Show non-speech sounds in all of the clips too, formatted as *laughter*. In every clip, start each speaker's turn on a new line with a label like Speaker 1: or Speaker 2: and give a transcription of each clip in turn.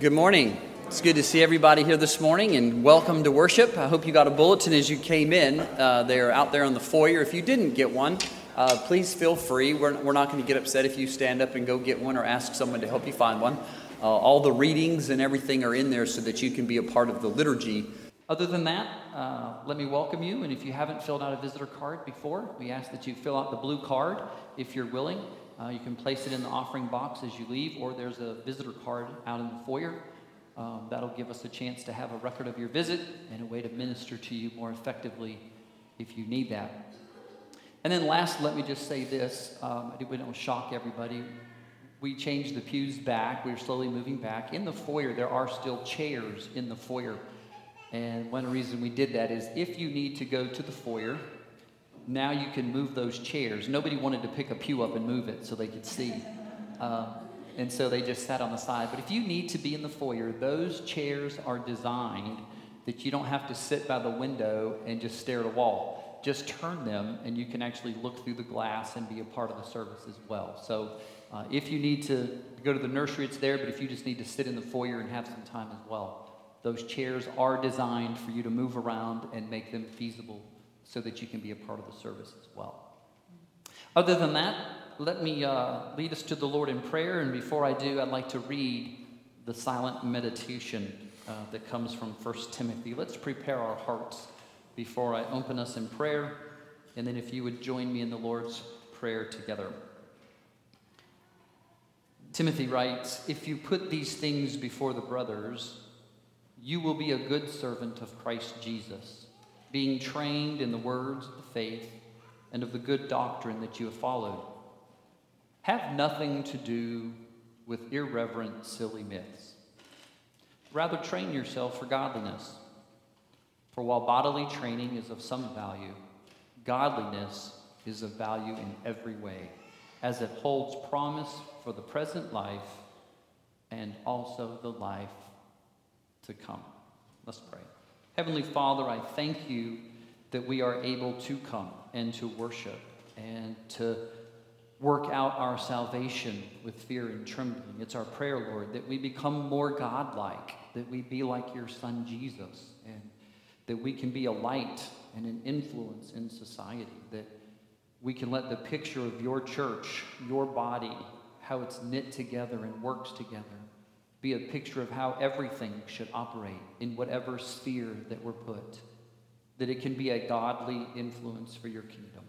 Speaker 1: Good morning. It's good to see everybody here this morning and welcome to worship. I hope you got a bulletin as you came in. Uh, they're out there on the foyer. If you didn't get one, uh, please feel free. We're, we're not going to get upset if you stand up and go get one or ask someone to help you find one. Uh, all the readings and everything are in there so that you can be a part of the liturgy. Other than that, uh, let me welcome you. And if you haven't filled out a visitor card before, we ask that you fill out the blue card if you're willing. Uh, you can place it in the offering box as you leave, or there's a visitor card out in the foyer. Um, that'll give us a chance to have a record of your visit and a way to minister to you more effectively if you need that. And then last, let me just say this. Um, I don't shock everybody. We changed the pews back. We're slowly moving back. In the foyer, there are still chairs in the foyer. And one reason we did that is if you need to go to the foyer, now you can move those chairs. Nobody wanted to pick a pew up and move it so they could see. Uh, and so they just sat on the side. But if you need to be in the foyer, those chairs are designed that you don't have to sit by the window and just stare at a wall. Just turn them, and you can actually look through the glass and be a part of the service as well. So uh, if you need to go to the nursery, it's there. But if you just need to sit in the foyer and have some time as well, those chairs are designed for you to move around and make them feasible so that you can be a part of the service as well. Other than that, let me uh, lead us to the Lord in prayer. And before I do, I'd like to read the silent meditation uh, that comes from 1 Timothy. Let's prepare our hearts before I open us in prayer. And then, if you would join me in the Lord's Prayer together. Timothy writes If you put these things before the brothers, you will be a good servant of Christ Jesus being trained in the words of the faith and of the good doctrine that you have followed. Have nothing to do with irreverent, silly myths. Rather, train yourself for godliness. For while bodily training is of some value, godliness is of value in every way, as it holds promise for the present life and also the life to come. Let's pray. Heavenly Father, I thank you that we are able to come and to worship and to work out our salvation with fear and trembling. It's our prayer, Lord, that we become more godlike, that we be like your Son Jesus, and that we can be a light and an influence in society, that we can let the picture of your church, your body, how it's knit together and works together, be a picture of how everything should operate in whatever sphere that we're put, that it can be a godly influence for your kingdom.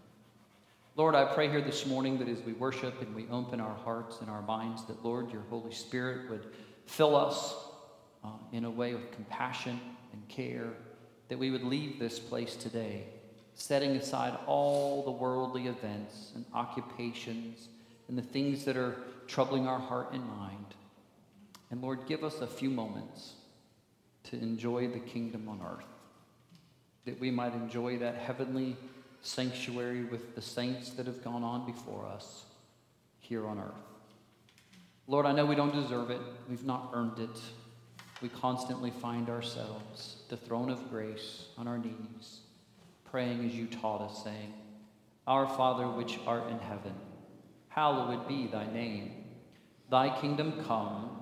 Speaker 1: Lord, I pray here this morning that as we worship and we open our hearts and our minds, that, Lord, your Holy Spirit would fill us uh, in a way of compassion and care, that we would leave this place today, setting aside all the worldly events and occupations and the things that are troubling our heart and mind and Lord, give us a few moments to enjoy the kingdom on earth, that we might enjoy that heavenly sanctuary with the saints that have gone on before us here on earth. Lord, I know we don't deserve it, we've not earned it. We constantly find ourselves the throne of grace on our knees, praying as you taught us, saying, Our Father which art in heaven, hallowed be thy name. Thy kingdom come.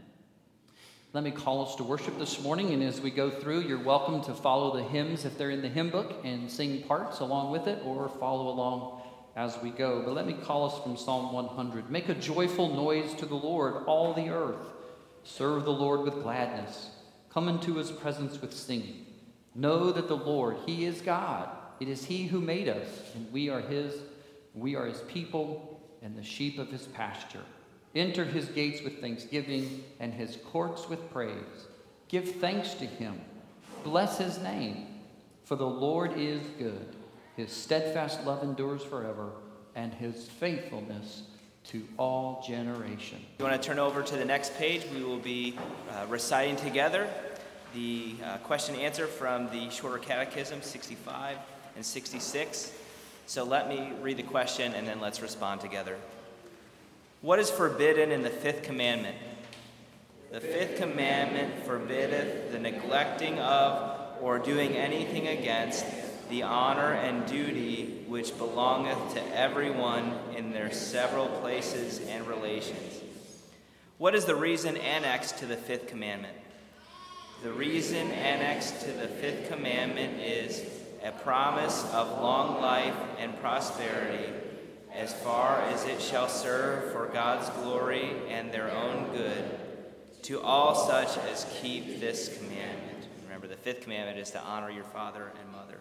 Speaker 1: Let me call us to worship this morning, and as we go through, you're welcome to follow the hymns if they're in the hymn book and sing parts along with it, or follow along as we go. But let me call us from Psalm 100. Make a joyful noise to the Lord, all the earth. Serve the Lord with gladness. Come into his presence with singing. Know that the Lord, he is God. It is he who made us, and we are his. We are his people and the sheep of his pasture. Enter his gates with thanksgiving and his courts with praise. Give thanks to him. Bless his name. For the Lord is good. His steadfast love endures forever, and his faithfulness to all generations.
Speaker 2: You want to turn over to the next page? We will be uh, reciting together the uh, question and answer from the Shorter Catechism 65 and 66. So let me read the question and then let's respond together. What is forbidden in the fifth commandment? The fifth commandment forbiddeth the neglecting of or doing anything against the honor and duty which belongeth to everyone in their several places and relations. What is the reason annexed to the fifth commandment? The reason annexed to the fifth commandment is a promise of long life and prosperity as far as it shall serve for God's glory and their own good to all such as keep this commandment. Remember, the fifth commandment is to honor your father and mother.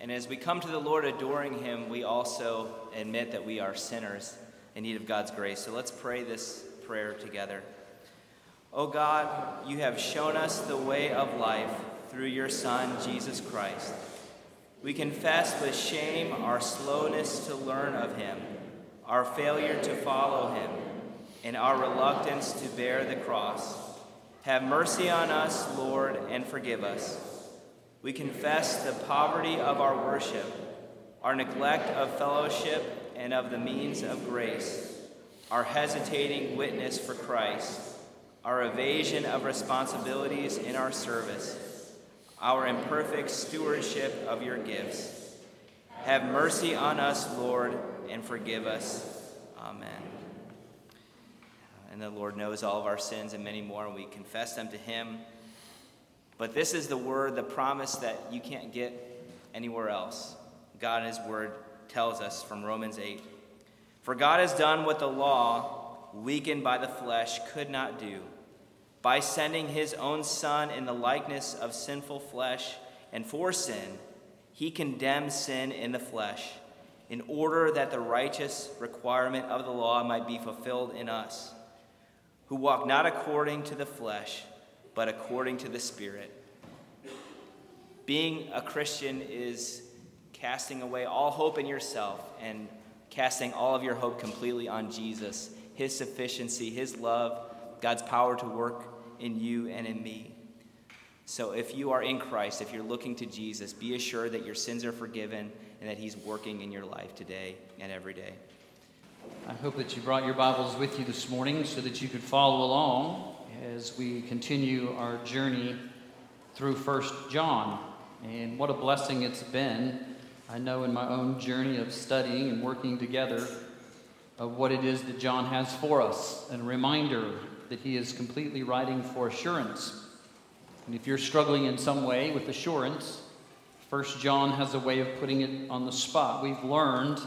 Speaker 2: And as we come to the Lord adoring him, we also admit that we are sinners in need of God's grace. So let's pray this prayer together. O oh God, you have shown us the way of life through your Son, Jesus Christ. We confess with shame our slowness to learn of him, our failure to follow him, and our reluctance to bear the cross. Have mercy on us, Lord, and forgive us. We confess the poverty of our worship, our neglect of fellowship and of the means of grace, our hesitating witness for Christ, our evasion of responsibilities in our service, our imperfect stewardship of your gifts. Have mercy on us, Lord, and forgive us. Amen. And the Lord knows all of our sins and many more, and we confess them to Him. But this is the word, the promise that you can't get anywhere else. God in His Word tells us from Romans 8 For God has done what the law, weakened by the flesh, could not do. By sending His own Son in the likeness of sinful flesh and for sin, He condemned sin in the flesh, in order that the righteous requirement of the law might be fulfilled in us, who walk not according to the flesh but according to the Spirit. Being a Christian is casting away all hope in yourself and casting all of your hope completely on Jesus, His sufficiency, His love, God's power to work in you and in me. So if you are in Christ, if you're looking to Jesus, be assured that your sins are forgiven and that He's working in your life today and every day.
Speaker 1: I hope that you brought your Bibles with you this morning so that you could follow along as we continue our journey through First John. And what a blessing it's been. I know in my own journey of studying and working together of what it is that John has for us, and a reminder that he is completely writing for assurance. And if you're struggling in some way with assurance, First John has a way of putting it on the spot. We've learned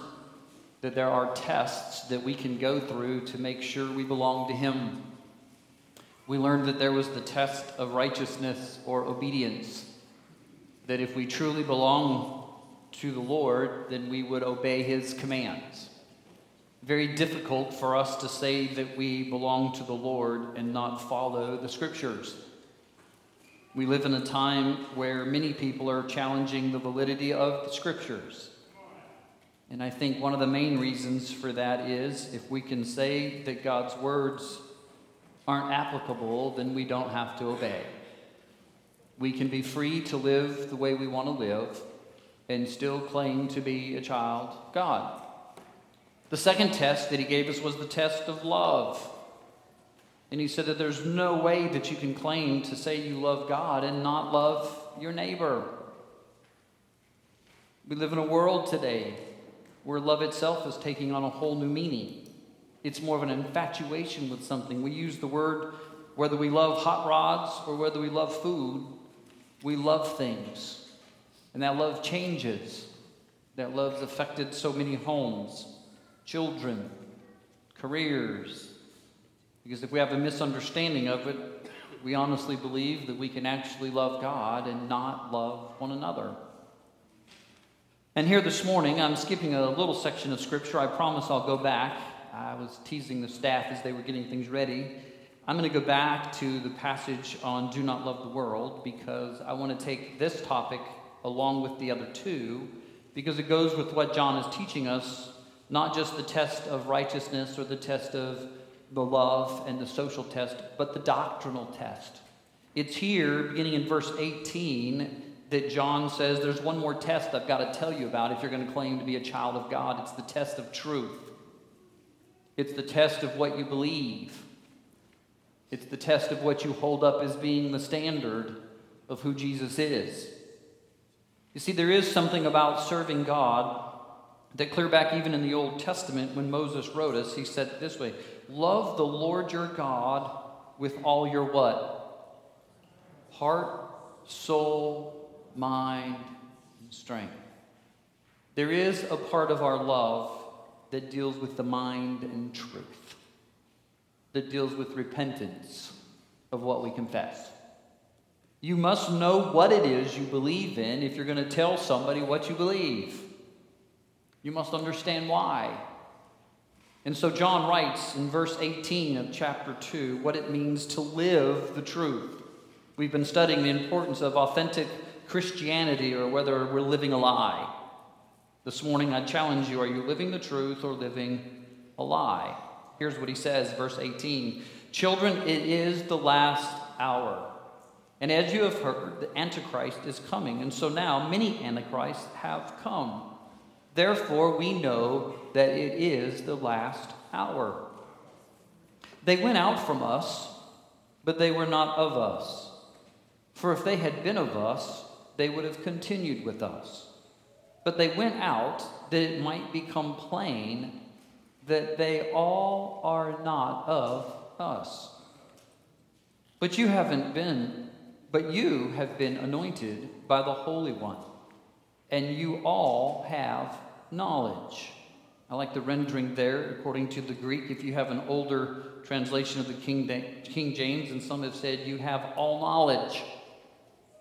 Speaker 1: that there are tests that we can go through to make sure we belong to him we learned that there was the test of righteousness or obedience. That if we truly belong to the Lord, then we would obey his commands. Very difficult for us to say that we belong to the Lord and not follow the scriptures. We live in a time where many people are challenging the validity of the scriptures. And I think one of the main reasons for that is if we can say that God's words aren't applicable, then we don't have to obey. We can be free to live the way we want to live and still claim to be a child of God. The second test that he gave us was the test of love. And he said that there's no way that you can claim to say you love God and not love your neighbor. We live in a world today where love itself is taking on a whole new meaning. It's more of an infatuation with something. We use the word, whether we love hot rods or whether we love food, we love things. And that love changes. That love's affected so many homes, children, careers. Because if we have a misunderstanding of it, we honestly believe that we can actually love God and not love one another. And here this morning, I'm skipping a little section of scripture. I promise I'll go back I was teasing the staff as they were getting things ready. I'm going to go back to the passage on Do Not Love the World because I want to take this topic along with the other two because it goes with what John is teaching us, not just the test of righteousness or the test of the love and the social test, but the doctrinal test. It's here, beginning in verse 18, that John says there's one more test I've got to tell you about if you're going to claim to be a child of God. It's the test of truth, it's the test of what you believe, it's the test of what you hold up as being the standard of who Jesus is. You see, there is something about serving God that clear back even in the Old Testament when Moses wrote us, he said this way Love the Lord your God with all your what? Heart, soul, mind, and strength. There is a part of our love that deals with the mind and truth, that deals with repentance of what we confess. You must know what it is you believe in if you're going to tell somebody what you believe. You must understand why. And so John writes in verse 18 of chapter 2 what it means to live the truth. We've been studying the importance of authentic Christianity or whether we're living a lie. This morning I challenge you are you living the truth or living a lie? Here's what he says, verse 18 Children, it is the last hour. And as you have heard, the Antichrist is coming. And so now many Antichrists have come. Therefore, we know that it is the last hour. They went out from us, but they were not of us. For if they had been of us, they would have continued with us. But they went out that it might become plain that they all are not of us. But you haven't been but you have been anointed by the Holy One, and you all have knowledge. I like the rendering there according to the Greek. If you have an older translation of the King, King James, and some have said you have all knowledge.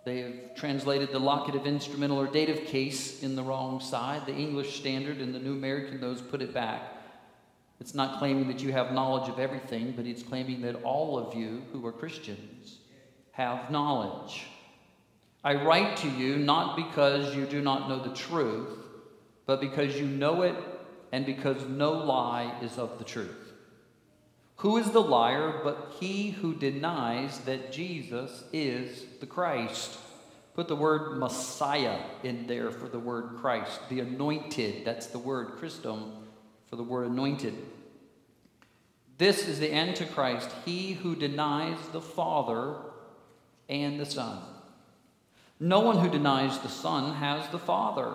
Speaker 1: They have translated the locative, instrumental, or dative case in the wrong side. The English Standard and the New American, those put it back. It's not claiming that you have knowledge of everything, but it's claiming that all of you who are Christians have knowledge. I write to you not because you do not know the truth, but because you know it and because no lie is of the truth. Who is the liar but he who denies that Jesus is the Christ? Put the word Messiah in there for the word Christ. The anointed, that's the word Christum for the word anointed. This is the Antichrist, he who denies the Father and the Son. No one who denies the Son has the Father,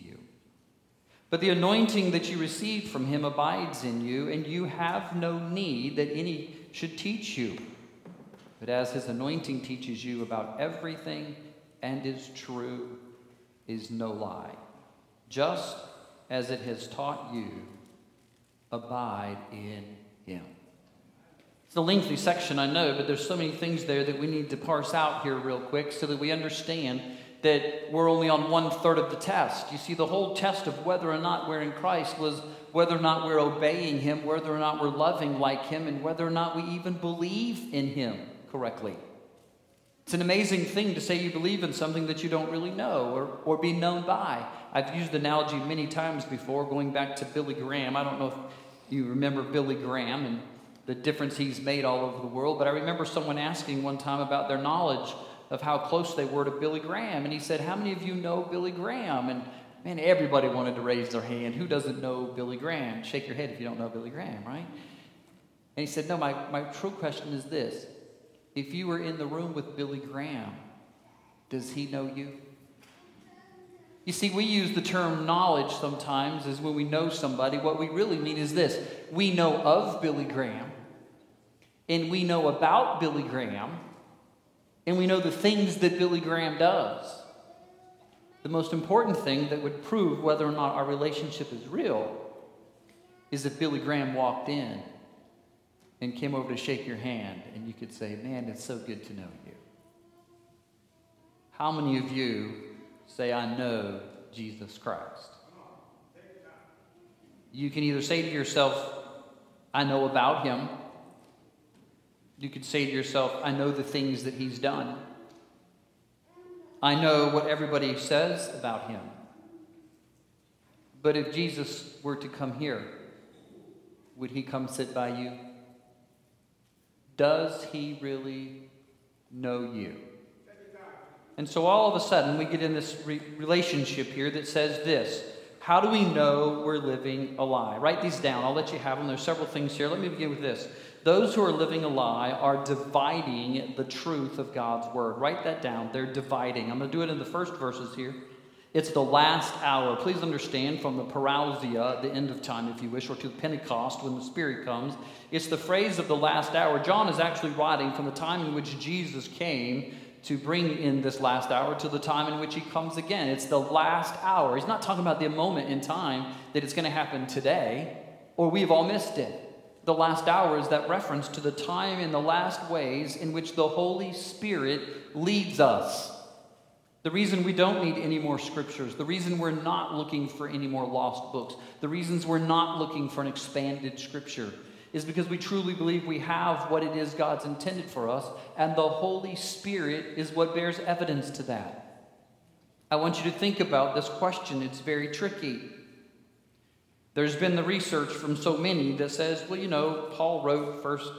Speaker 1: But the anointing that you received from him abides in you, and you have no need that any should teach you. But as his anointing teaches you about everything and is true, is no lie, just as it has taught you, abide in him. It's a lengthy section, I know, but there's so many things there that we need to parse out here real quick so that we understand that we're only on one third of the test. You see, the whole test of whether or not we're in Christ was whether or not we're obeying Him, whether or not we're loving like Him, and whether or not we even believe in Him correctly. It's an amazing thing to say you believe in something that you don't really know or, or be known by. I've used the analogy many times before, going back to Billy Graham. I don't know if you remember Billy Graham and the difference he's made all over the world. But I remember someone asking one time about their knowledge of how close they were to Billy Graham. And he said, How many of you know Billy Graham? And man, everybody wanted to raise their hand. Who doesn't know Billy Graham? Shake your head if you don't know Billy Graham, right? And he said, No, my, my true question is this If you were in the room with Billy Graham, does he know you? You see, we use the term knowledge sometimes as when we know somebody. What we really mean is this we know of Billy Graham, and we know about Billy Graham, and we know the things that Billy Graham does. The most important thing that would prove whether or not our relationship is real is if Billy Graham walked in and came over to shake your hand, and you could say, Man, it's so good to know you. How many of you say, I know Jesus Christ. You can either say to yourself, I know about him. You could say to yourself, I know the things that he's done. I know what everybody says about him. But if Jesus were to come here, would he come sit by you? Does he really know you? And so all of a sudden, we get in this re- relationship here that says this How do we know we're living a lie? Write these down. I'll let you have them. There's several things here. Let me begin with this. Those who are living a lie are dividing the truth of God's word. Write that down. They're dividing. I'm going to do it in the first verses here. It's the last hour. Please understand from the parousia, the end of time, if you wish, or to Pentecost when the Spirit comes. It's the phrase of the last hour. John is actually writing from the time in which Jesus came to bring in this last hour to the time in which he comes again. It's the last hour. He's not talking about the moment in time that it's going to happen today, or we've all missed it. The last hour is that reference to the time in the last ways in which the Holy Spirit leads us. The reason we don't need any more scriptures, the reason we're not looking for any more lost books, the reasons we're not looking for an expanded scripture is because we truly believe we have what it is God's intended for us, and the Holy Spirit is what bears evidence to that. I want you to think about this question. It's very tricky. There's been the research from so many that says, well, you know, Paul wrote First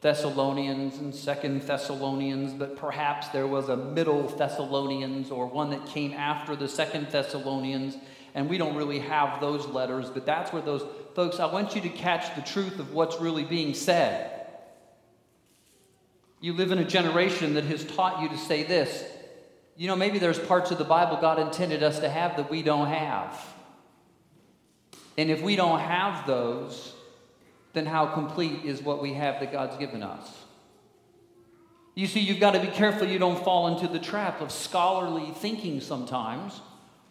Speaker 1: Thessalonians and Second Thessalonians, but perhaps there was a middle Thessalonians or one that came after the Second Thessalonians, and we don't really have those letters, but that's where those folks, I want you to catch the truth of what's really being said. You live in a generation that has taught you to say this. You know, maybe there's parts of the Bible God intended us to have that we don't have. And if we don't have those, then how complete is what we have that God's given us? You see, you've got to be careful you don't fall into the trap of scholarly thinking sometimes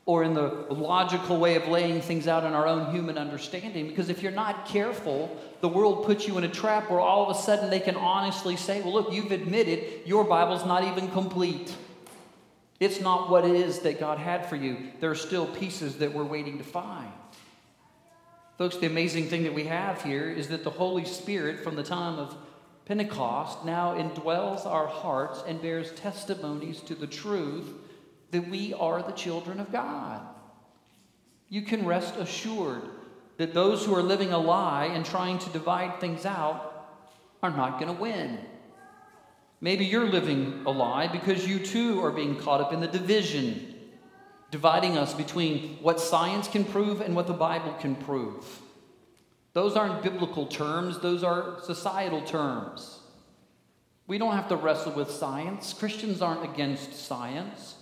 Speaker 1: or in the logical way of laying things out in our own human understanding. Because if you're not careful, the world puts you in a trap where all of a sudden they can honestly say, well, look, you've admitted your Bible's not even complete. It's not what it is that God had for you. There are still pieces that we're waiting to find. Folks, the amazing thing that we have here is that the Holy Spirit, from the time of Pentecost, now indwells our hearts and bears testimonies to the truth that we are the children of God. You can rest assured that those who are living a lie and trying to divide things out are not going to win. Maybe you're living a lie because you too are being caught up in the division, dividing us between what science can prove and what the Bible can prove. Those aren't biblical terms, those are societal terms. We don't have to wrestle with science. Christians aren't against science.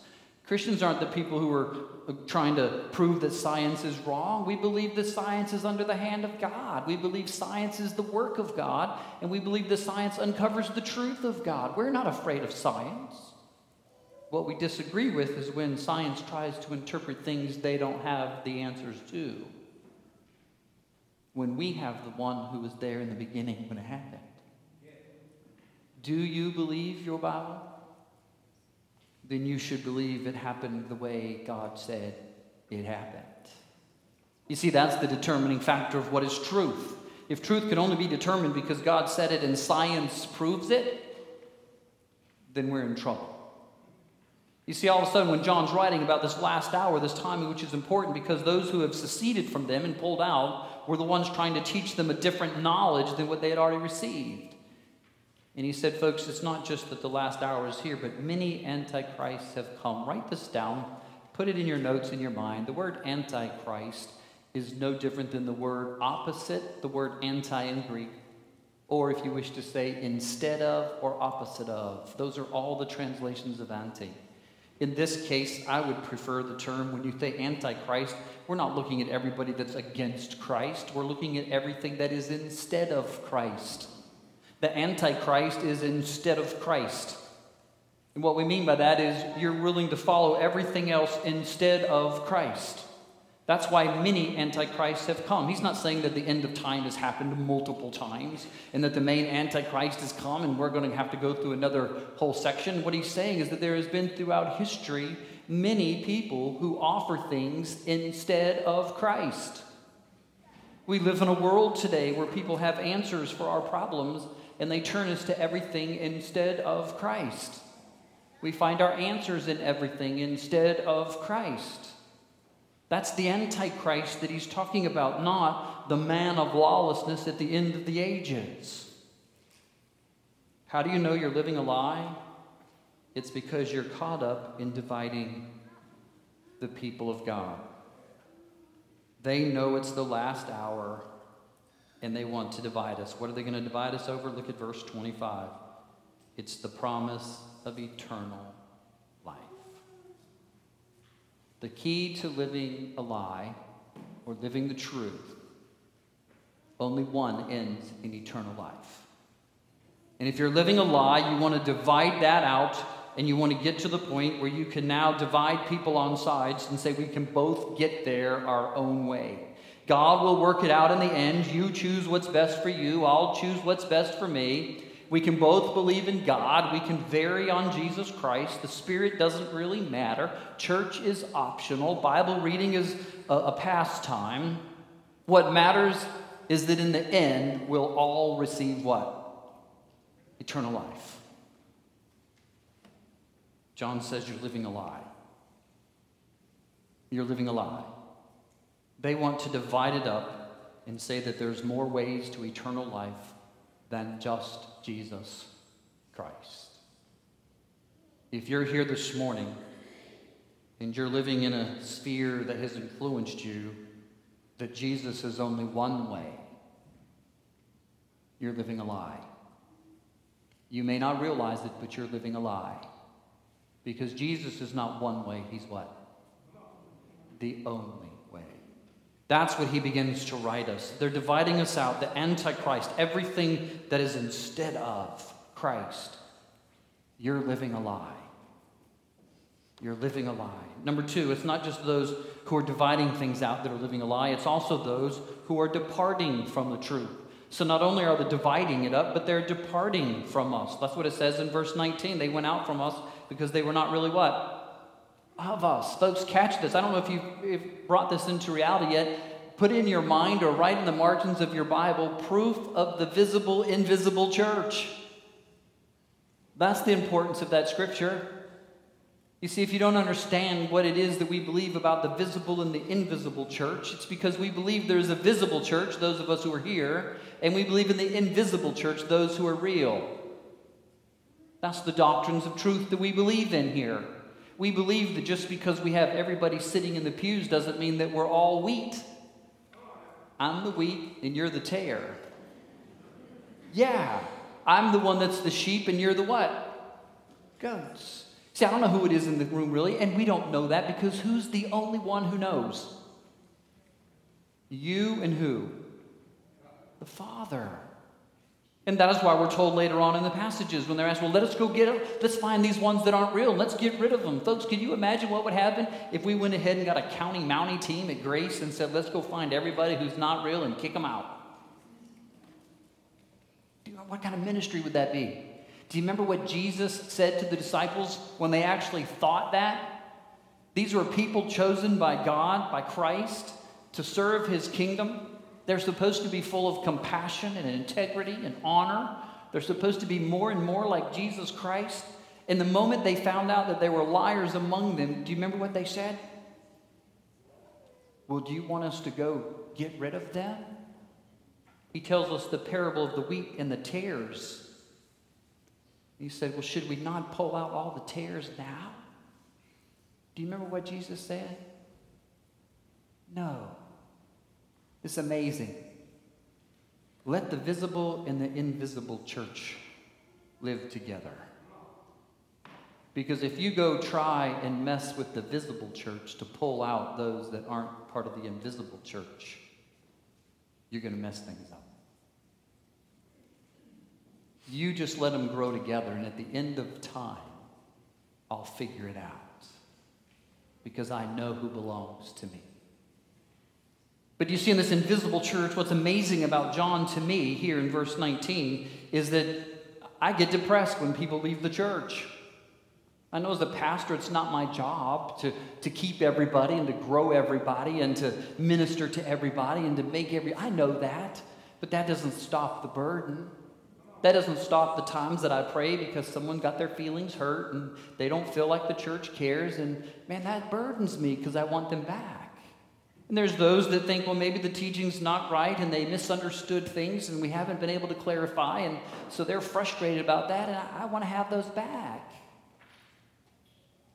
Speaker 1: Christians aren't the people who are uh, trying to prove that science is wrong. We believe that science is under the hand of God. We believe science is the work of God, and we believe that science uncovers the truth of God. We're not afraid of science. What we disagree with is when science tries to interpret things they don't have the answers to. When we have the one who was there in the beginning when it happened. Do you believe your Bible? then you should believe it happened the way God said it happened. You see, that's the determining factor of what is truth. If truth can only be determined because God said it and science proves it, then we're in trouble. You see, all of a sudden, when John's writing about this last hour, this time which is important because those who have seceded from them and pulled out were the ones trying to teach them a different knowledge than what they had already received. And he said, folks, it's not just that the last hour is here, but many antichrists have come. Write this down, put it in your notes in your mind. The word antichrist is no different than the word opposite, the word anti in Greek, or if you wish to say instead of or opposite of. Those are all the translations of anti. In this case, I would prefer the term when you say antichrist, we're not looking at everybody that's against Christ, we're looking at everything that is instead of Christ. The Antichrist is instead of Christ. And what we mean by that is you're willing to follow everything else instead of Christ. That's why many antichrists have come. He's not saying that the end of time has happened multiple times and that the main antichrist has come and we're going to have to go through another whole section. What he's saying is that there has been throughout history many people who offer things instead of Christ. We live in a world today where people have answers for our problems and they turn us to everything instead of Christ. We find our answers in everything instead of Christ. That's the Antichrist that he's talking about, not the man of lawlessness at the end of the ages. How do you know you're living a lie? It's because you're caught up in dividing the people of God. They know it's the last hour and they want to divide us. What are they going to divide us over? Look at verse 25. It's the promise of eternal life. The key to living a lie or living the truth, only one ends in eternal life. And if you're living a lie, you want to divide that out and you want to get to the point where you can now divide people on sides and say we can both get there our own way. God will work it out in the end. You choose what's best for you, I'll choose what's best for me. We can both believe in God. We can vary on Jesus Christ. The Spirit doesn't really matter. Church is optional. Bible reading is a, a pastime. What matters is that in the end, we'll all receive what? eternal life. John says you're living a lie. You're living a lie. They want to divide it up and say that there's more ways to eternal life than just Jesus Christ. If you're here this morning and you're living in a sphere that has influenced you, that Jesus is only one way, you're living a lie. You may not realize it, but you're living a lie. Because Jesus is not one way, he's what? The only. That's what he begins to write us. They're dividing us out, the Antichrist, everything that is instead of Christ. You're living a lie. You're living a lie. Number two, it's not just those who are dividing things out that are living a lie, it's also those who are departing from the truth. So not only are they dividing it up, but they're departing from us. That's what it says in verse 19. They went out from us because they were not really what? Of us. Folks, catch this. I don't know if you've brought this into reality yet. Put in your mind or write in the margins of your Bible proof of the visible, invisible church. That's the importance of that scripture. You see, if you don't understand what it is that we believe about the visible and the invisible church, it's because we believe there's a visible church, those of us who are here, and we believe in the invisible church, those who are real. That's the doctrines of truth that we believe in here. We believe that just because we have everybody sitting in the pews doesn't mean that we're all wheat. I'm the wheat and you're the tare. Yeah, I'm the one that's the sheep and you're the what? Goats. See, I don't know who it is in the room really, and we don't know that because who's the only one who knows? You and who? The Father. And that is why we're told later on in the passages when they're asked, well, let us go get them. Let's find these ones that aren't real. Let's get rid of them. Folks, can you imagine what would happen if we went ahead and got a county mounting team at Grace and said, let's go find everybody who's not real and kick them out? What kind of ministry would that be? Do you remember what Jesus said to the disciples when they actually thought that? These were people chosen by God, by Christ, to serve his kingdom. They're supposed to be full of compassion and integrity and honor. They're supposed to be more and more like Jesus Christ. And the moment they found out that there were liars among them, do you remember what they said? Well, do you want us to go get rid of them? He tells us the parable of the wheat and the tares. He said, Well, should we not pull out all the tares now? Do you remember what Jesus said? No. It's amazing. Let the visible and the invisible church live together. Because if you go try and mess with the visible church to pull out those that aren't part of the invisible church, you're going to mess things up. You just let them grow together, and at the end of time, I'll figure it out because I know who belongs to me. But you see, in this invisible church, what's amazing about John to me here in verse 19 is that I get depressed when people leave the church. I know as a pastor, it's not my job to, to keep everybody and to grow everybody and to minister to everybody and to make every. I know that, but that doesn't stop the burden. That doesn't stop the times that I pray because someone got their feelings hurt and they don't feel like the church cares. And man, that burdens me because I want them back. And there's those that think, well, maybe the teaching's not right and they misunderstood things and we haven't been able to clarify. And so they're frustrated about that. And I, I want to have those back.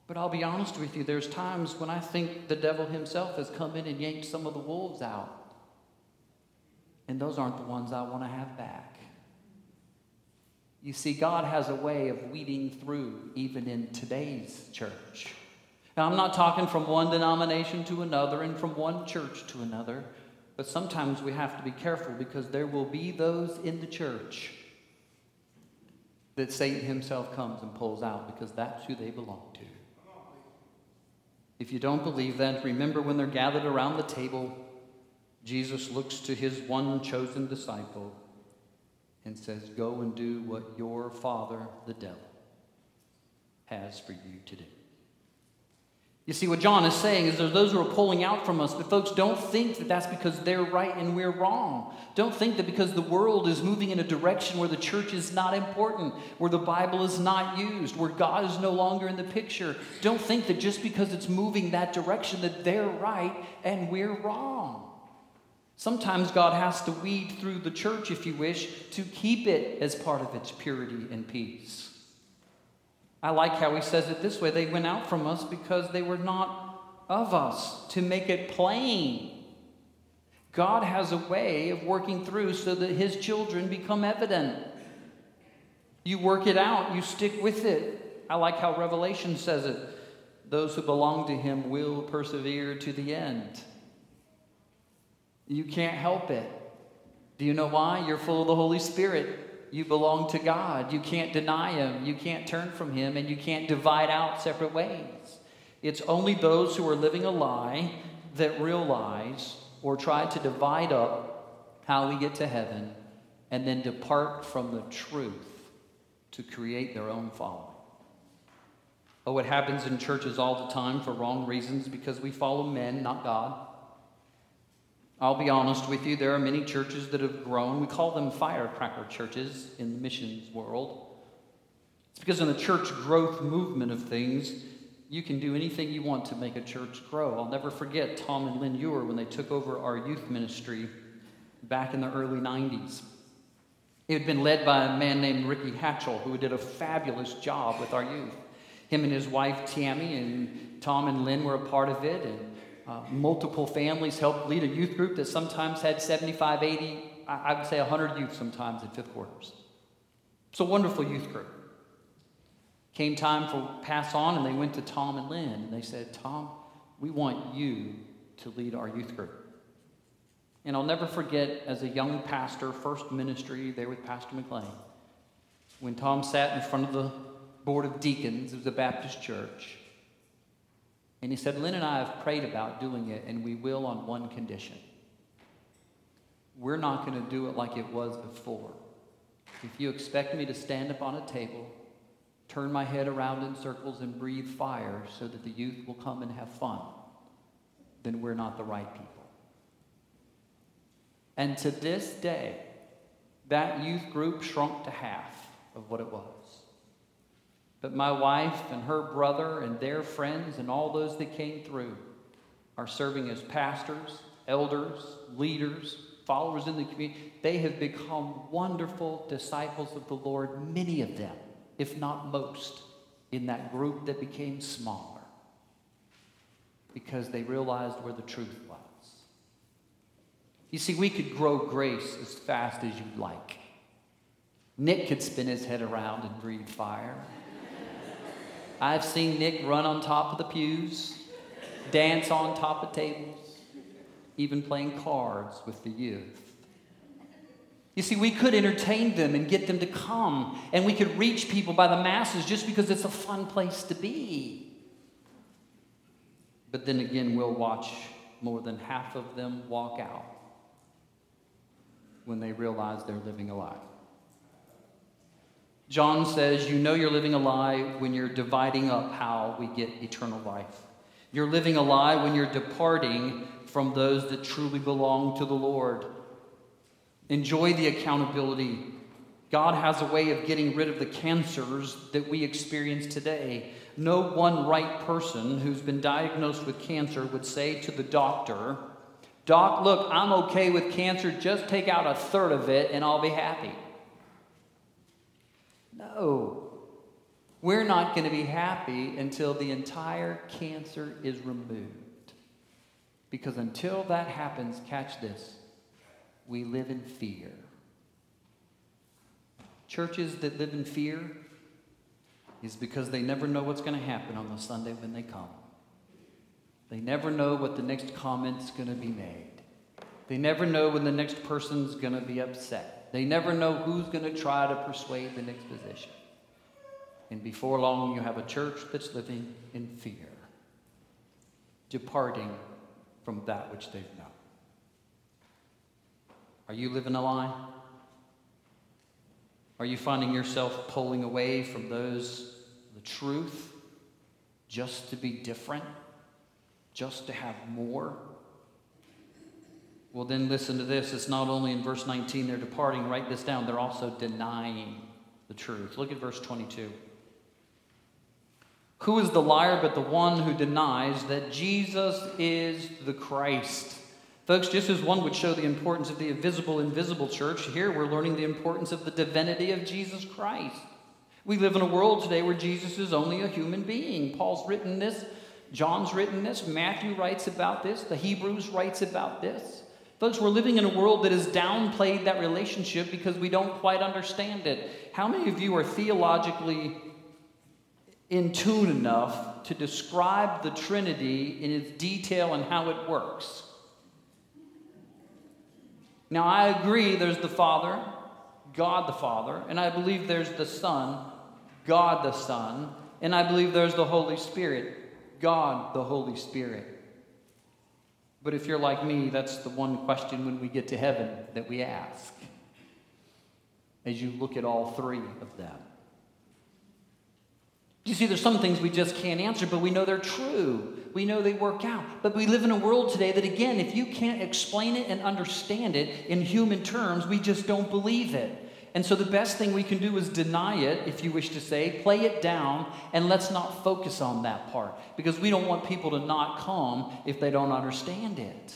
Speaker 1: But I'll be honest with you, there's times when I think the devil himself has come in and yanked some of the wolves out. And those aren't the ones I want to have back. You see, God has a way of weeding through even in today's church. Now, I'm not talking from one denomination to another and from one church to another, but sometimes we have to be careful because there will be those in the church that Satan himself comes and pulls out because that's who they belong to. If you don't believe that, remember when they're gathered around the table, Jesus looks to his one chosen disciple and says, Go and do what your father, the devil, has for you to do. You see, what John is saying is there's those who are pulling out from us, but folks, don't think that that's because they're right and we're wrong. Don't think that because the world is moving in a direction where the church is not important, where the Bible is not used, where God is no longer in the picture. Don't think that just because it's moving that direction that they're right and we're wrong. Sometimes God has to weed through the church, if you wish, to keep it as part of its purity and peace. I like how he says it this way they went out from us because they were not of us, to make it plain. God has a way of working through so that his children become evident. You work it out, you stick with it. I like how Revelation says it those who belong to him will persevere to the end. You can't help it. Do you know why? You're full of the Holy Spirit. You belong to God. You can't deny Him. You can't turn from Him, and you can't divide out separate ways. It's only those who are living a lie that realize or try to divide up how we get to heaven and then depart from the truth to create their own following. Oh, it happens in churches all the time for wrong reasons because we follow men, not God. I'll be honest with you, there are many churches that have grown. We call them firecracker churches in the missions world. It's because in the church growth movement of things, you can do anything you want to make a church grow. I'll never forget Tom and Lynn Ewer when they took over our youth ministry back in the early 90s. It had been led by a man named Ricky Hatchell, who did a fabulous job with our youth. Him and his wife Tammy and Tom and Lynn were a part of it, and uh, multiple families helped lead a youth group that sometimes had 75, 80, I would say 100 youth sometimes in fifth quarters. It's a wonderful youth group. Came time for pass on, and they went to Tom and Lynn, and they said, Tom, we want you to lead our youth group. And I'll never forget, as a young pastor, first ministry there with Pastor McLean, when Tom sat in front of the board of deacons, it was a Baptist church, and he said, Lynn and I have prayed about doing it, and we will on one condition. We're not going to do it like it was before. If you expect me to stand up on a table, turn my head around in circles, and breathe fire so that the youth will come and have fun, then we're not the right people. And to this day, that youth group shrunk to half of what it was. But my wife and her brother and their friends and all those that came through are serving as pastors, elders, leaders, followers in the community. They have become wonderful disciples of the Lord, many of them, if not most, in that group that became smaller because they realized where the truth was. You see, we could grow grace as fast as you'd like. Nick could spin his head around and breathe fire. I've seen Nick run on top of the pews, dance on top of tables, even playing cards with the youth. You see, we could entertain them and get them to come, and we could reach people by the masses just because it's a fun place to be. But then again, we'll watch more than half of them walk out when they realize they're living a lie. John says, You know you're living a lie when you're dividing up how we get eternal life. You're living a lie when you're departing from those that truly belong to the Lord. Enjoy the accountability. God has a way of getting rid of the cancers that we experience today. No one right person who's been diagnosed with cancer would say to the doctor, Doc, look, I'm okay with cancer. Just take out a third of it and I'll be happy. No. We're not going to be happy until the entire cancer is removed. Because until that happens, catch this, we live in fear. Churches that live in fear is because they never know what's going to happen on the Sunday when they come. They never know what the next comment's going to be made. They never know when the next person's going to be upset. They never know who's going to try to persuade the next position. And before long, you have a church that's living in fear, departing from that which they've known. Are you living a lie? Are you finding yourself pulling away from those, the truth, just to be different, just to have more? Well, then listen to this. It's not only in verse 19 they're departing, write this down, they're also denying the truth. Look at verse 22. Who is the liar but the one who denies that Jesus is the Christ? Folks, just as one would show the importance of the invisible, invisible church, here we're learning the importance of the divinity of Jesus Christ. We live in a world today where Jesus is only a human being. Paul's written this, John's written this, Matthew writes about this, the Hebrews writes about this. Folks, we're living in a world that has downplayed that relationship because we don't quite understand it. How many of you are theologically in tune enough to describe the Trinity in its detail and how it works? Now, I agree there's the Father, God the Father, and I believe there's the Son, God the Son, and I believe there's the Holy Spirit, God the Holy Spirit. But if you're like me, that's the one question when we get to heaven that we ask as you look at all three of them. You see, there's some things we just can't answer, but we know they're true. We know they work out. But we live in a world today that, again, if you can't explain it and understand it in human terms, we just don't believe it. And so the best thing we can do is deny it, if you wish to say, play it down, and let's not focus on that part because we don't want people to not come if they don't understand it.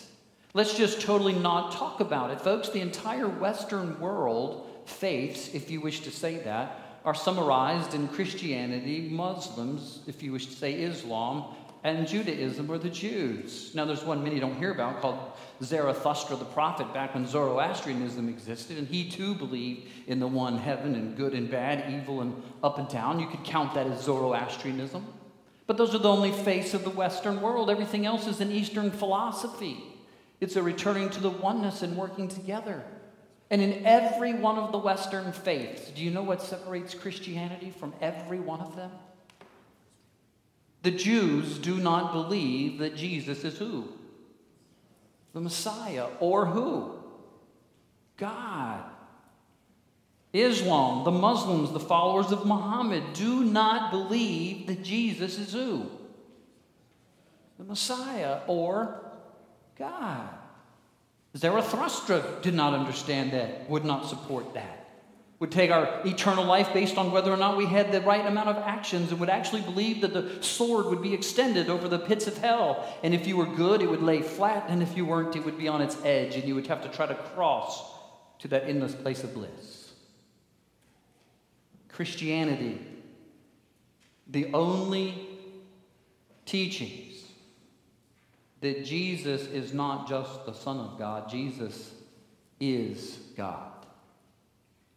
Speaker 1: Let's just totally not talk about it. Folks, the entire Western world, faiths, if you wish to say that, are summarized in Christianity, Muslims, if you wish to say Islam, and Judaism or the Jews. Now, there's one many don't hear about called Zarathustra the prophet back when Zoroastrianism existed, and he too believed in the one heaven and good and bad, evil and up and down. You could count that as Zoroastrianism. But those are the only faiths of the Western world. Everything else is an Eastern philosophy. It's a returning to the oneness and working together. And in every one of the Western faiths, do you know what separates Christianity from every one of them? The Jews do not believe that Jesus is who? The Messiah. Or who? God. Islam, the Muslims, the followers of Muhammad, do not believe that Jesus is who? The Messiah or God. Zarathustra did not understand that, would not support that. Would take our eternal life based on whether or not we had the right amount of actions and would actually believe that the sword would be extended over the pits of hell. And if you were good, it would lay flat, and if you weren't, it would be on its edge, and you would have to try to cross to that endless place of bliss. Christianity, the only teachings that Jesus is not just the Son of God, Jesus is God.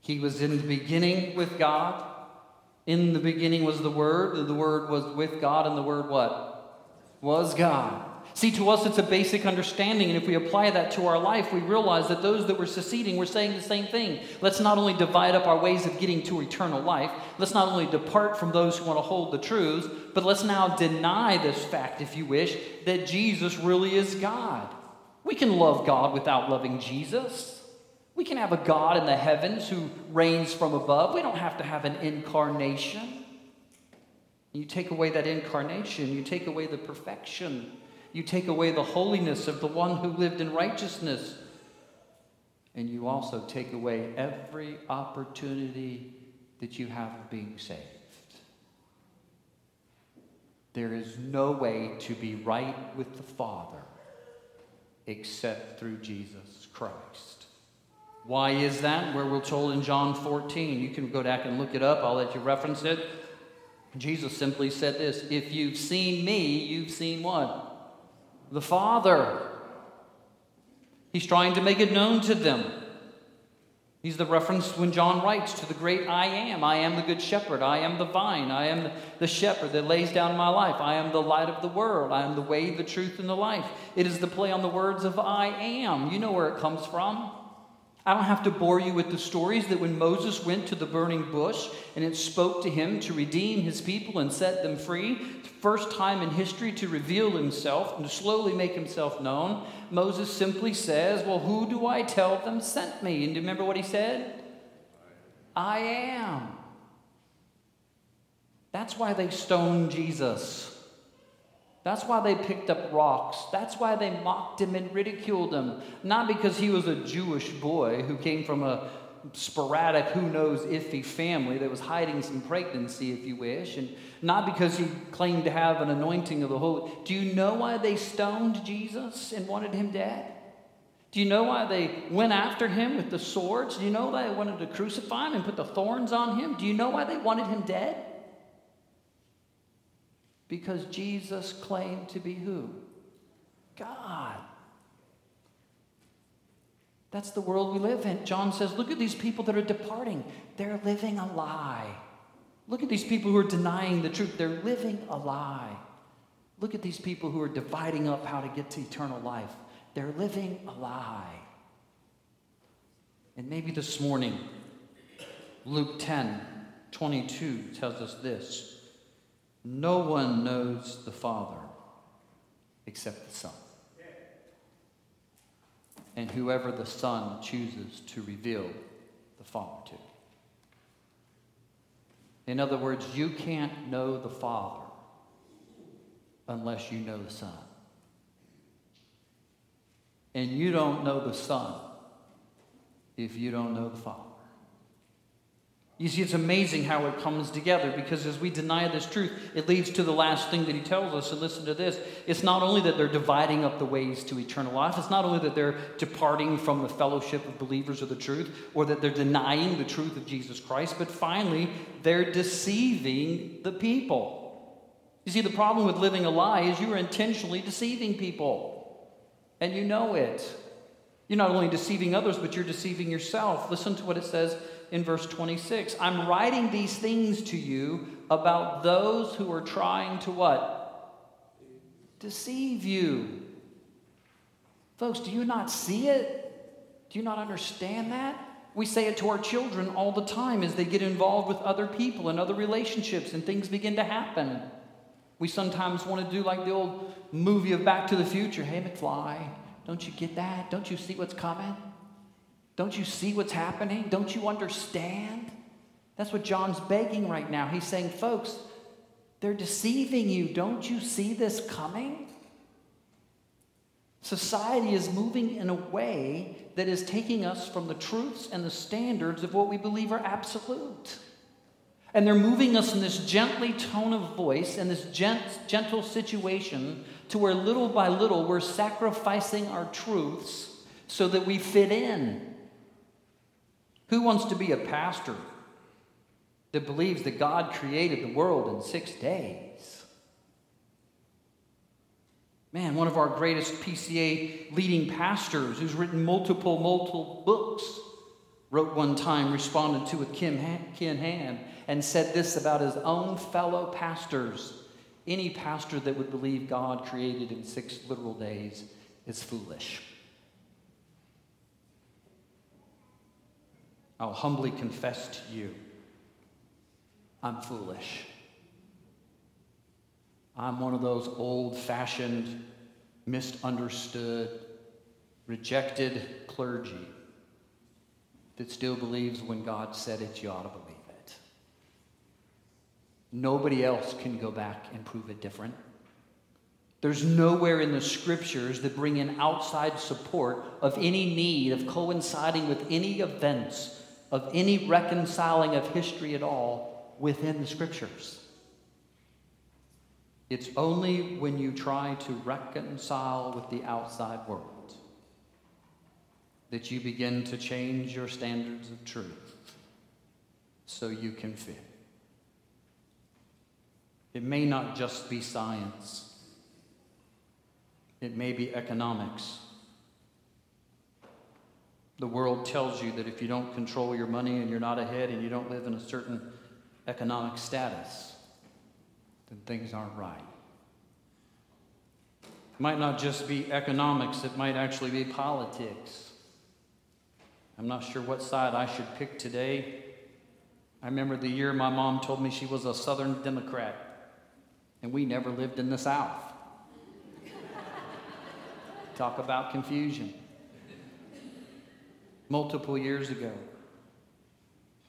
Speaker 1: He was in the beginning with God. In the beginning was the Word. The Word was with God, and the Word what? Was God. See, to us, it's a basic understanding, and if we apply that to our life, we realize that those that were seceding were saying the same thing. Let's not only divide up our ways of getting to eternal life, let's not only depart from those who want to hold the truths, but let's now deny this fact, if you wish, that Jesus really is God. We can love God without loving Jesus. We can have a God in the heavens who reigns from above. We don't have to have an incarnation. You take away that incarnation, you take away the perfection, you take away the holiness of the one who lived in righteousness, and you also take away every opportunity that you have of being saved. There is no way to be right with the Father except through Jesus Christ. Why is that? Where we're told in John 14. You can go back and look it up, I'll let you reference it. Jesus simply said this If you've seen me, you've seen what? The Father. He's trying to make it known to them. He's the reference when John writes to the great I am. I am the good shepherd. I am the vine. I am the shepherd that lays down my life. I am the light of the world. I am the way, the truth, and the life. It is the play on the words of I am. You know where it comes from. I don't have to bore you with the stories that when Moses went to the burning bush and it spoke to him to redeem his people and set them free, first time in history to reveal himself and to slowly make himself known, Moses simply says, Well, who do I tell them sent me? And do you remember what he said? I am. That's why they stoned Jesus. That's why they picked up rocks. That's why they mocked him and ridiculed him. Not because he was a Jewish boy who came from a sporadic, who knows, iffy family that was hiding some pregnancy, if you wish, and not because he claimed to have an anointing of the Holy. Do you know why they stoned Jesus and wanted him dead? Do you know why they went after him with the swords? Do you know why they wanted to crucify him and put the thorns on him? Do you know why they wanted him dead? Because Jesus claimed to be who? God. That's the world we live in. John says, Look at these people that are departing. They're living a lie. Look at these people who are denying the truth. They're living a lie. Look at these people who are dividing up how to get to eternal life. They're living a lie. And maybe this morning, Luke 10 22 tells us this. No one knows the Father except the Son. And whoever the Son chooses to reveal the Father to. In other words, you can't know the Father unless you know the Son. And you don't know the Son if you don't know the Father. You see, it's amazing how it comes together because as we deny this truth, it leads to the last thing that he tells us. And listen to this it's not only that they're dividing up the ways to eternal life, it's not only that they're departing from the fellowship of believers of the truth or that they're denying the truth of Jesus Christ, but finally, they're deceiving the people. You see, the problem with living a lie is you are intentionally deceiving people, and you know it. You're not only deceiving others, but you're deceiving yourself. Listen to what it says in verse 26. I'm writing these things to you about those who are trying to what? Deceive you. Folks, do you not see it? Do you not understand that? We say it to our children all the time as they get involved with other people and other relationships and things begin to happen. We sometimes want to do like the old movie of Back to the Future. Hey, McFly, don't you get that? Don't you see what's coming? Don't you see what's happening? Don't you understand? That's what John's begging right now. He's saying, folks, they're deceiving you. Don't you see this coming? Society is moving in a way that is taking us from the truths and the standards of what we believe are absolute. And they're moving us in this gently tone of voice and this gent- gentle situation to where little by little we're sacrificing our truths so that we fit in. Who wants to be a pastor that believes that God created the world in six days? Man, one of our greatest PCA leading pastors who's written multiple, multiple books wrote one time, responded to with Kim Ken Ham, and said this about his own fellow pastors. Any pastor that would believe God created in six literal days is foolish. I'll humbly confess to you I'm foolish. I'm one of those old fashioned, misunderstood, rejected clergy that still believes when God said it, you ought to believe it. Nobody else can go back and prove it different. There's nowhere in the scriptures that bring in outside support of any need of coinciding with any events, of any reconciling of history at all within the scriptures. It's only when you try to reconcile with the outside world that you begin to change your standards of truth so you can fit. It may not just be science. It may be economics. The world tells you that if you don't control your money and you're not ahead and you don't live in a certain economic status, then things aren't right. It might not just be economics, it might actually be politics. I'm not sure what side I should pick today. I remember the year my mom told me she was a Southern Democrat, and we never lived in the South. *laughs* Talk about confusion. Multiple years ago.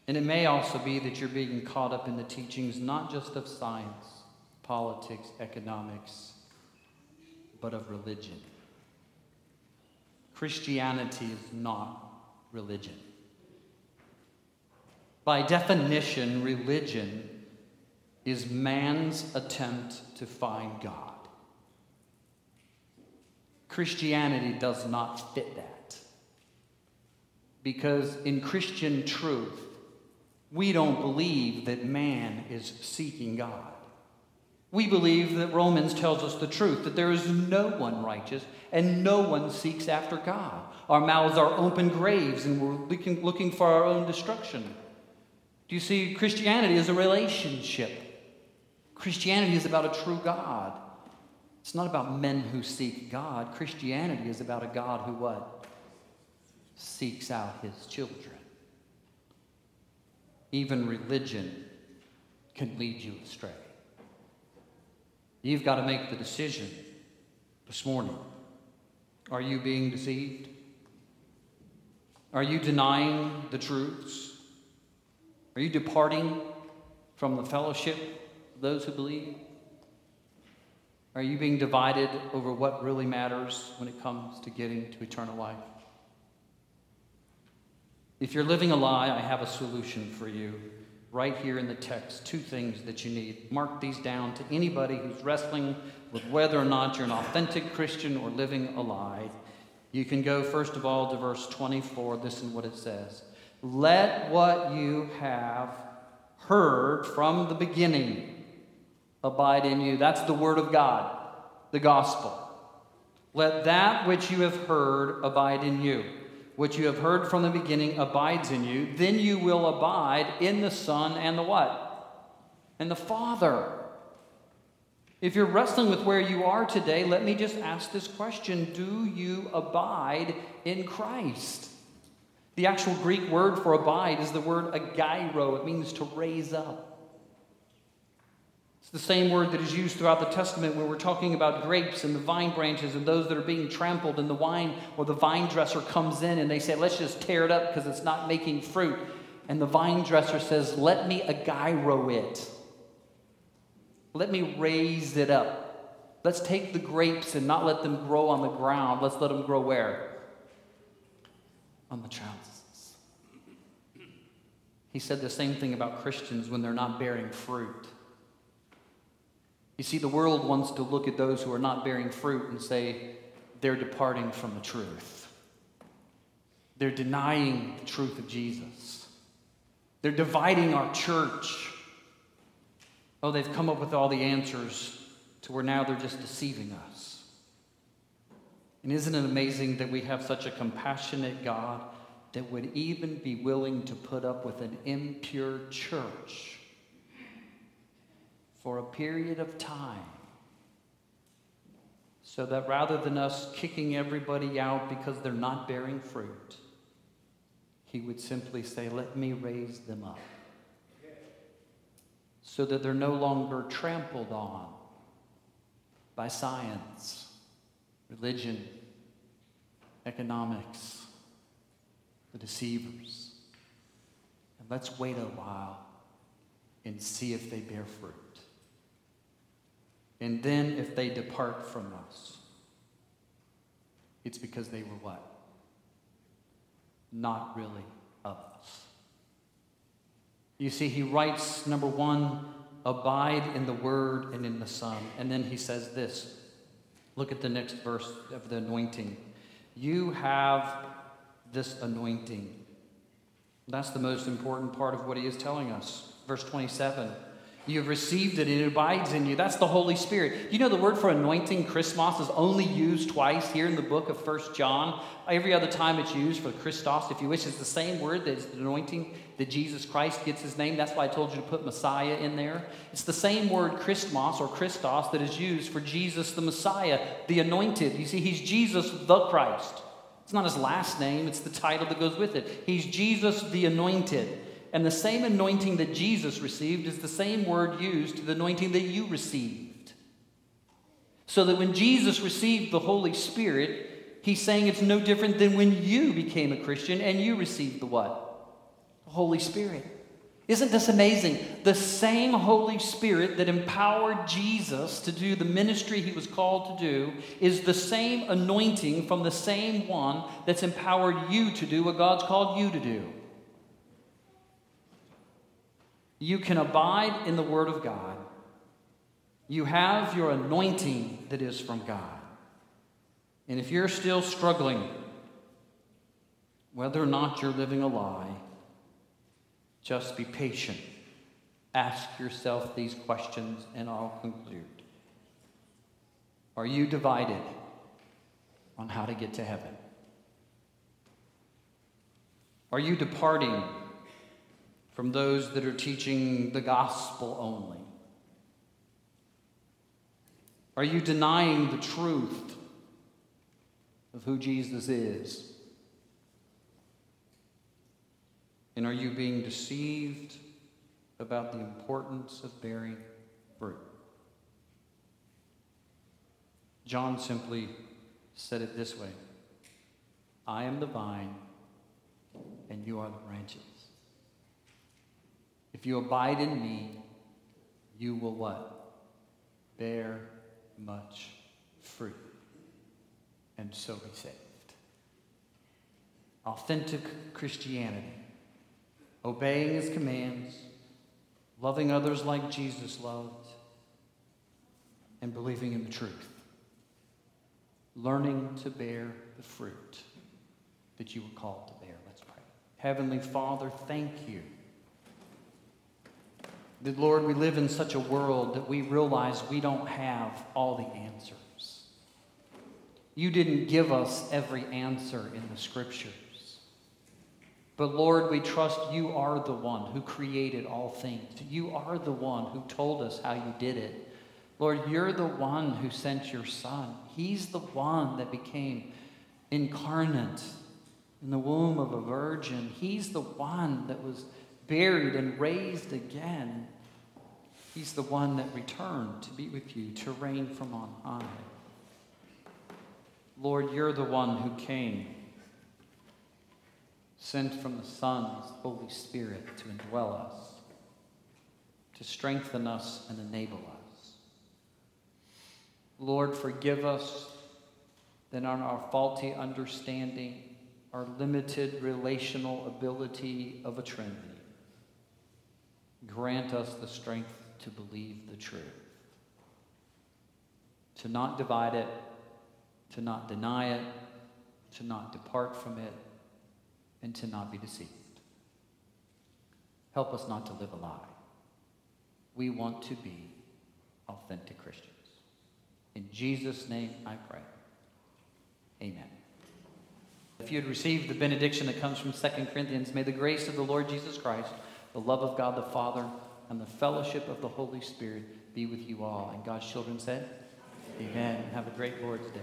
Speaker 1: And it may also be that you're being caught up in the teachings not just of science, politics, economics, but of religion. Christianity is not religion. By definition, religion is man's attempt to find God. Christianity does not fit that. Because in Christian truth, we don't believe that man is seeking God. We believe that Romans tells us the truth, that there is no one righteous and no one seeks after God. Our mouths are open graves and we're looking, looking for our own destruction. Do you see? Christianity is a relationship. Christianity is about a true God. It's not about men who seek God. Christianity is about a God who what? Seeks out his children. Even religion can lead you astray. You've got to make the decision this morning. Are you being deceived? Are you denying the truths? Are you departing from the fellowship of those who believe? Are you being divided over what really matters when it comes to getting to eternal life? If you're living a lie, I have a solution for you right here in the text. Two things that you need. Mark these down to anybody who's wrestling with whether or not you're an authentic Christian or living a lie. You can go, first of all, to verse 24. Listen what it says Let what you have heard from the beginning abide in you. That's the Word of God, the gospel. Let that which you have heard abide in you. What you have heard from the beginning abides in you. Then you will abide in the Son and the what? And the Father. If you're wrestling with where you are today, let me just ask this question Do you abide in Christ? The actual Greek word for abide is the word agairo. It means to raise up the same word that is used throughout the Testament when we're talking about grapes and the vine branches and those that are being trampled, and the wine or the vine dresser comes in and they say, Let's just tear it up because it's not making fruit. And the vine dresser says, Let me agairo it. Let me raise it up. Let's take the grapes and not let them grow on the ground. Let's let them grow where? On the trellises. He said the same thing about Christians when they're not bearing fruit. You see, the world wants to look at those who are not bearing fruit and say they're departing from the truth. They're denying the truth of Jesus. They're dividing our church. Oh, they've come up with all the answers to where now they're just deceiving us. And isn't it amazing that we have such a compassionate God that would even be willing to put up with an impure church? For a period of time. So that rather than us kicking everybody out because they're not bearing fruit, he would simply say, Let me raise them up. So that they're no longer trampled on by science, religion, economics, the deceivers. And let's wait a while and see if they bear fruit. And then if they depart from us, it's because they were what? Not really of us. You see, he writes, number one, abide in the Word and in the Son. And then he says this look at the next verse of the anointing. You have this anointing. That's the most important part of what he is telling us. Verse 27 you have received it it abides in you. That's the Holy Spirit. You know the word for anointing, Christos, is only used twice here in the book of First John. Every other time it's used for Christos, if you wish, it's the same word that's the anointing that Jesus Christ gets his name. That's why I told you to put Messiah in there. It's the same word Christos or Christos that is used for Jesus the Messiah, the anointed. You see, he's Jesus the Christ. It's not his last name, it's the title that goes with it. He's Jesus the anointed. And the same anointing that Jesus received is the same word used to the anointing that you received. So that when Jesus received the Holy Spirit, he's saying it's no different than when you became a Christian and you received the what? The Holy Spirit. Isn't this amazing? The same Holy Spirit that empowered Jesus to do the ministry he was called to do is the same anointing from the same one that's empowered you to do what God's called you to do. You can abide in the Word of God. You have your anointing that is from God. And if you're still struggling, whether or not you're living a lie, just be patient. Ask yourself these questions, and I'll conclude. Are you divided on how to get to heaven? Are you departing from those that are teaching the gospel only? Are you denying the truth of who Jesus is? And are you being deceived about the importance of bearing fruit? John simply said it this way I am the vine, and you are the branches. If you abide in me, you will what? Bear much fruit, and so be saved. Authentic Christianity, obeying his commands, loving others like Jesus loved, and believing in the truth. Learning to bear the fruit that you were called to bear. Let's pray. Heavenly Father, thank you that, Lord, we live in such a world that we realize we don't have all the answers. You didn't give us every answer in the scriptures. But Lord, we trust you are the one who created all things. You are the one who told us how you did it. Lord, you're the one who sent your son. He's the one that became incarnate in the womb of a virgin. He's the one that was buried and raised again. He's the one that returned to be with you, to reign from on high. Lord, you're the one who came, sent from the Son, Son's Holy Spirit to indwell us, to strengthen us and enable us. Lord, forgive us then on our faulty understanding, our limited relational ability of a Trinity. Grant us the strength to believe the truth, to not divide it, to not deny it, to not depart from it, and to not be deceived. Help us not to live a lie. We want to be authentic Christians. In Jesus' name I pray. Amen. If you had received the benediction that comes from 2 Corinthians, may the grace of the Lord Jesus Christ, the love of God the Father, and the fellowship of the Holy Spirit be with you all. And God's children said, Amen. Amen. Have a great Lord's Day.